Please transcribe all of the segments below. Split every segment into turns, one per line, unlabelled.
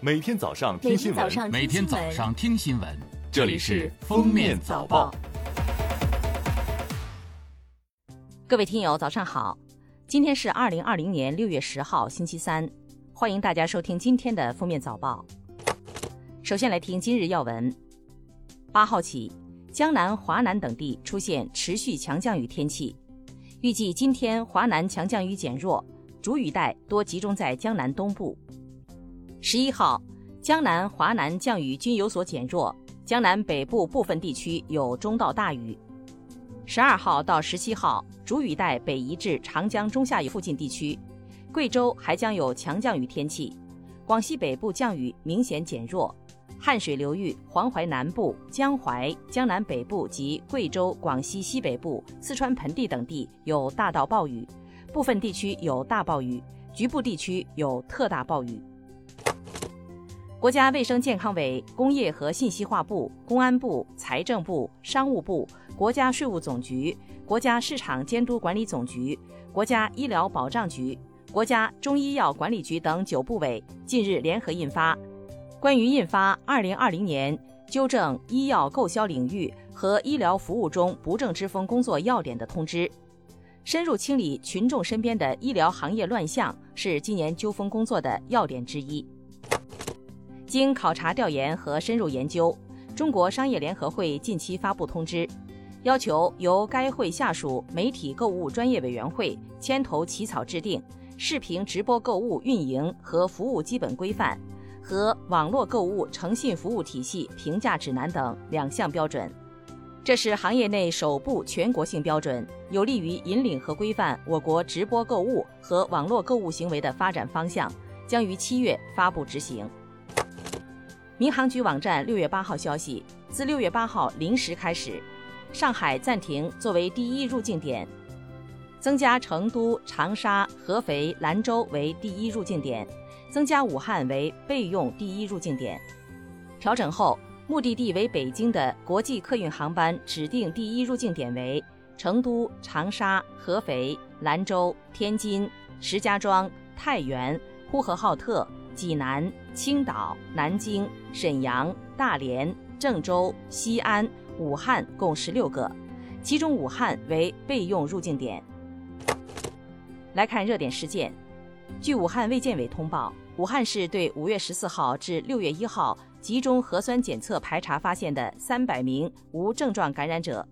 每天早上听新闻，
每天早上听新闻，
这里是《封面早报》。
各位听友，早上好！今天是二零二零年六月十号，星期三，欢迎大家收听今天的《封面早报》。首先来听今日要闻。八号起，江南、华南等地出现持续强降雨天气，预计今天华南强降雨减弱。主雨带多集中在江南东部。十一号，江南、华南降雨均有所减弱，江南北部部分地区有中到大雨。十二号到十七号，主雨带北移至长江中下游附近地区，贵州还将有强降雨天气。广西北部降雨明显减弱，汉水流域、黄淮南部、江淮、江南北部及贵州、广西西北部、四川盆地等地有大到暴雨。部分地区有大暴雨，局部地区有特大暴雨。国家卫生健康委、工业和信息化部、公安部、财政部、商务部、国家税务总局、国家市场监督管理总局、国家医疗保障局、国家中医药管理局等九部委近日联合印发《关于印发二零二零年纠正医药购销领域和医疗服务中不正之风工作要点》的通知。深入清理群众身边的医疗行业乱象是今年纠风工作的要点之一。经考察调研和深入研究，中国商业联合会近期发布通知，要求由该会下属媒体购物专业委员会牵头起草制定《视频直播购物运营和服务基本规范》和《网络购物诚信服务体系评价指南》等两项标准。这是行业内首部全国性标准，有利于引领和规范我国直播购物和网络购物行为的发展方向，将于七月发布执行。民航局网站六月八号消息，自六月八号零时开始，上海暂停作为第一入境点，增加成都、长沙、合肥、兰州为第一入境点，增加武汉为备用第一入境点。调整后。目的地为北京的国际客运航班指定第一入境点为成都、长沙、合肥、兰州、天津、石家庄、太原、呼和浩特、济南、青岛、南京、沈阳、大连、郑州、西安、武汉共十六个，其中武汉为备用入境点。来看热点事件，据武汉卫健委通报，武汉市对五月十四号至六月一号。集中核酸检测排查发现的三百名无症状感染者，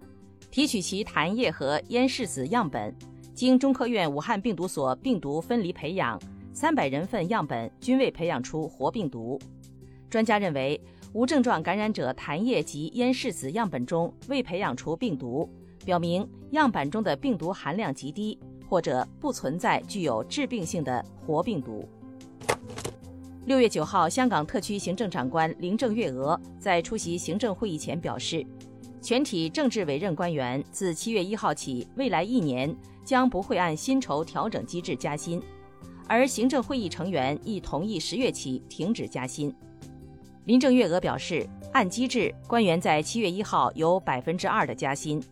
提取其痰液和咽拭子样本，经中科院武汉病毒所病毒分离培养，三百人份样本均未培养出活病毒。专家认为，无症状感染者痰液及咽拭子样本中未培养出病毒，表明样本中的病毒含量极低，或者不存在具有致病性的活病毒。六月九号，香港特区行政长官林郑月娥在出席行政会议前表示，全体政治委任官员自七月一号起，未来一年将不会按薪酬调整机制加薪，而行政会议成员亦同意十月起停止加薪。林郑月娥表示，按机制，官员在七月一号有百分之二的加薪，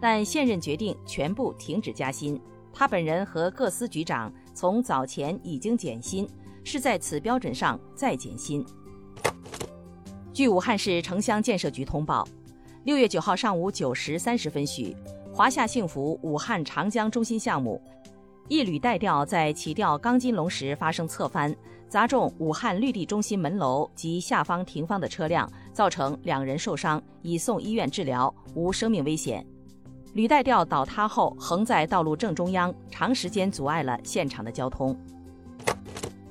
但现任决定全部停止加薪。他本人和各司局长从早前已经减薪。是在此标准上再减薪。据武汉市城乡建设局通报，六月九号上午九时三十分许，华夏幸福武汉长江中心项目一履带吊在起吊钢筋笼时发生侧翻，砸中武汉绿地中心门楼及下方停放的车辆，造成两人受伤，已送医院治疗，无生命危险。履带吊倒塌后横在道路正中央，长时间阻碍了现场的交通。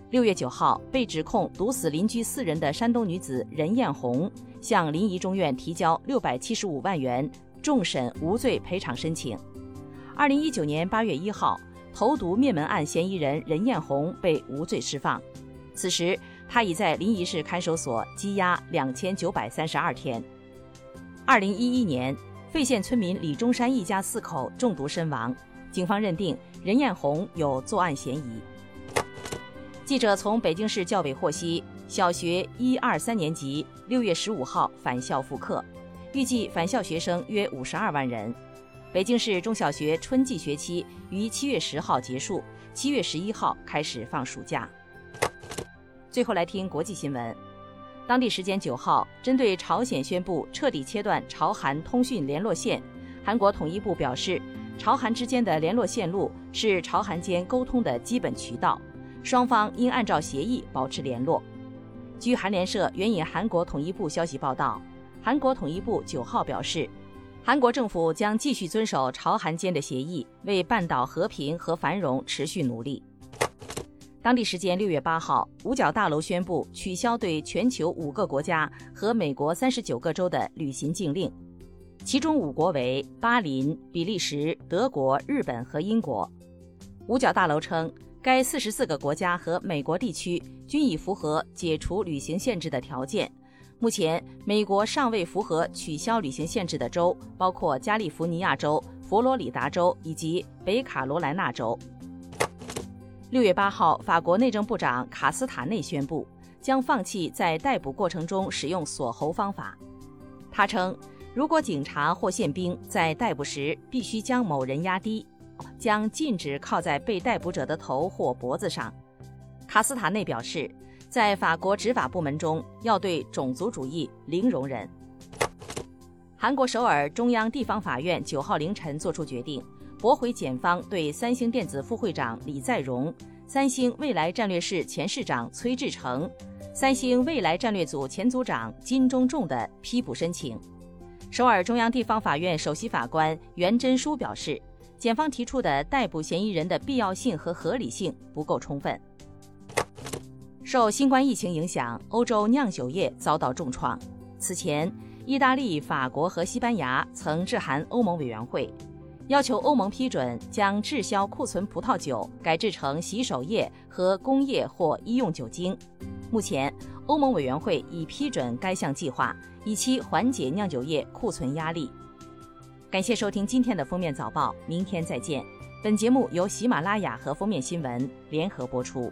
六月九号，被指控毒死邻居四人的山东女子任艳红向临沂中院提交六百七十五万元重审无罪赔偿申请。二零一九年八月一号，投毒灭门案嫌疑人任艳红被无罪释放，此时他已在临沂市看守所羁押两千九百三十二天。二零一一年，费县村民李中山一家四口中毒身亡，警方认定任艳红有作案嫌疑。记者从北京市教委获悉，小学一二三年级六月十五号返校复课，预计返校学生约五十二万人。北京市中小学春季学期于七月十号结束，七月十一号开始放暑假。最后来听国际新闻。当地时间九号，针对朝鲜宣布彻底切断朝韩通讯联络线，韩国统一部表示，朝韩之间的联络线路是朝韩间沟通的基本渠道，双方应按照协议保持联络。据韩联社援引韩国统一部消息报道，韩国统一部九号表示，韩国政府将继续遵守朝韩间的协议，为半岛和平和繁荣持续努力。当地时间六月八号，五角大楼宣布取消对全球五个国家和美国三十九个州的旅行禁令，其中五国为巴林、比利时、德国、日本和英国。五角大楼称，该四十四个国家和美国地区均已符合解除旅行限制的条件。目前，美国尚未符合取消旅行限制的州包括加利福尼亚州、佛罗里达州以及北卡罗来纳州。六月八号，法国内政部长卡斯塔内宣布将放弃在逮捕过程中使用锁喉方法。他称，如果警察或宪兵在逮捕时必须将某人压低，将禁止靠在被逮捕者的头或脖子上。卡斯塔内表示，在法国执法部门中要对种族主义零容忍。韩国首尔中央地方法院九号凌晨作出决定。驳回检方对三星电子副会长李在镕、三星未来战略室前市长崔志成、三星未来战略组前组长金钟仲的批捕申请。首尔中央地方法院首席法官袁真书表示，检方提出的逮捕嫌疑人的必要性和合理性不够充分。受新冠疫情影响，欧洲酿酒业遭到重创。此前，意大利、法国和西班牙曾致函欧盟委员会。要求欧盟批准将滞销库存葡萄酒改制成洗手液和工业或医用酒精。目前，欧盟委员会已批准该项计划，以期缓解酿酒业库存压力。感谢收听今天的封面早报，明天再见。本节目由喜马拉雅和封面新闻联合播出。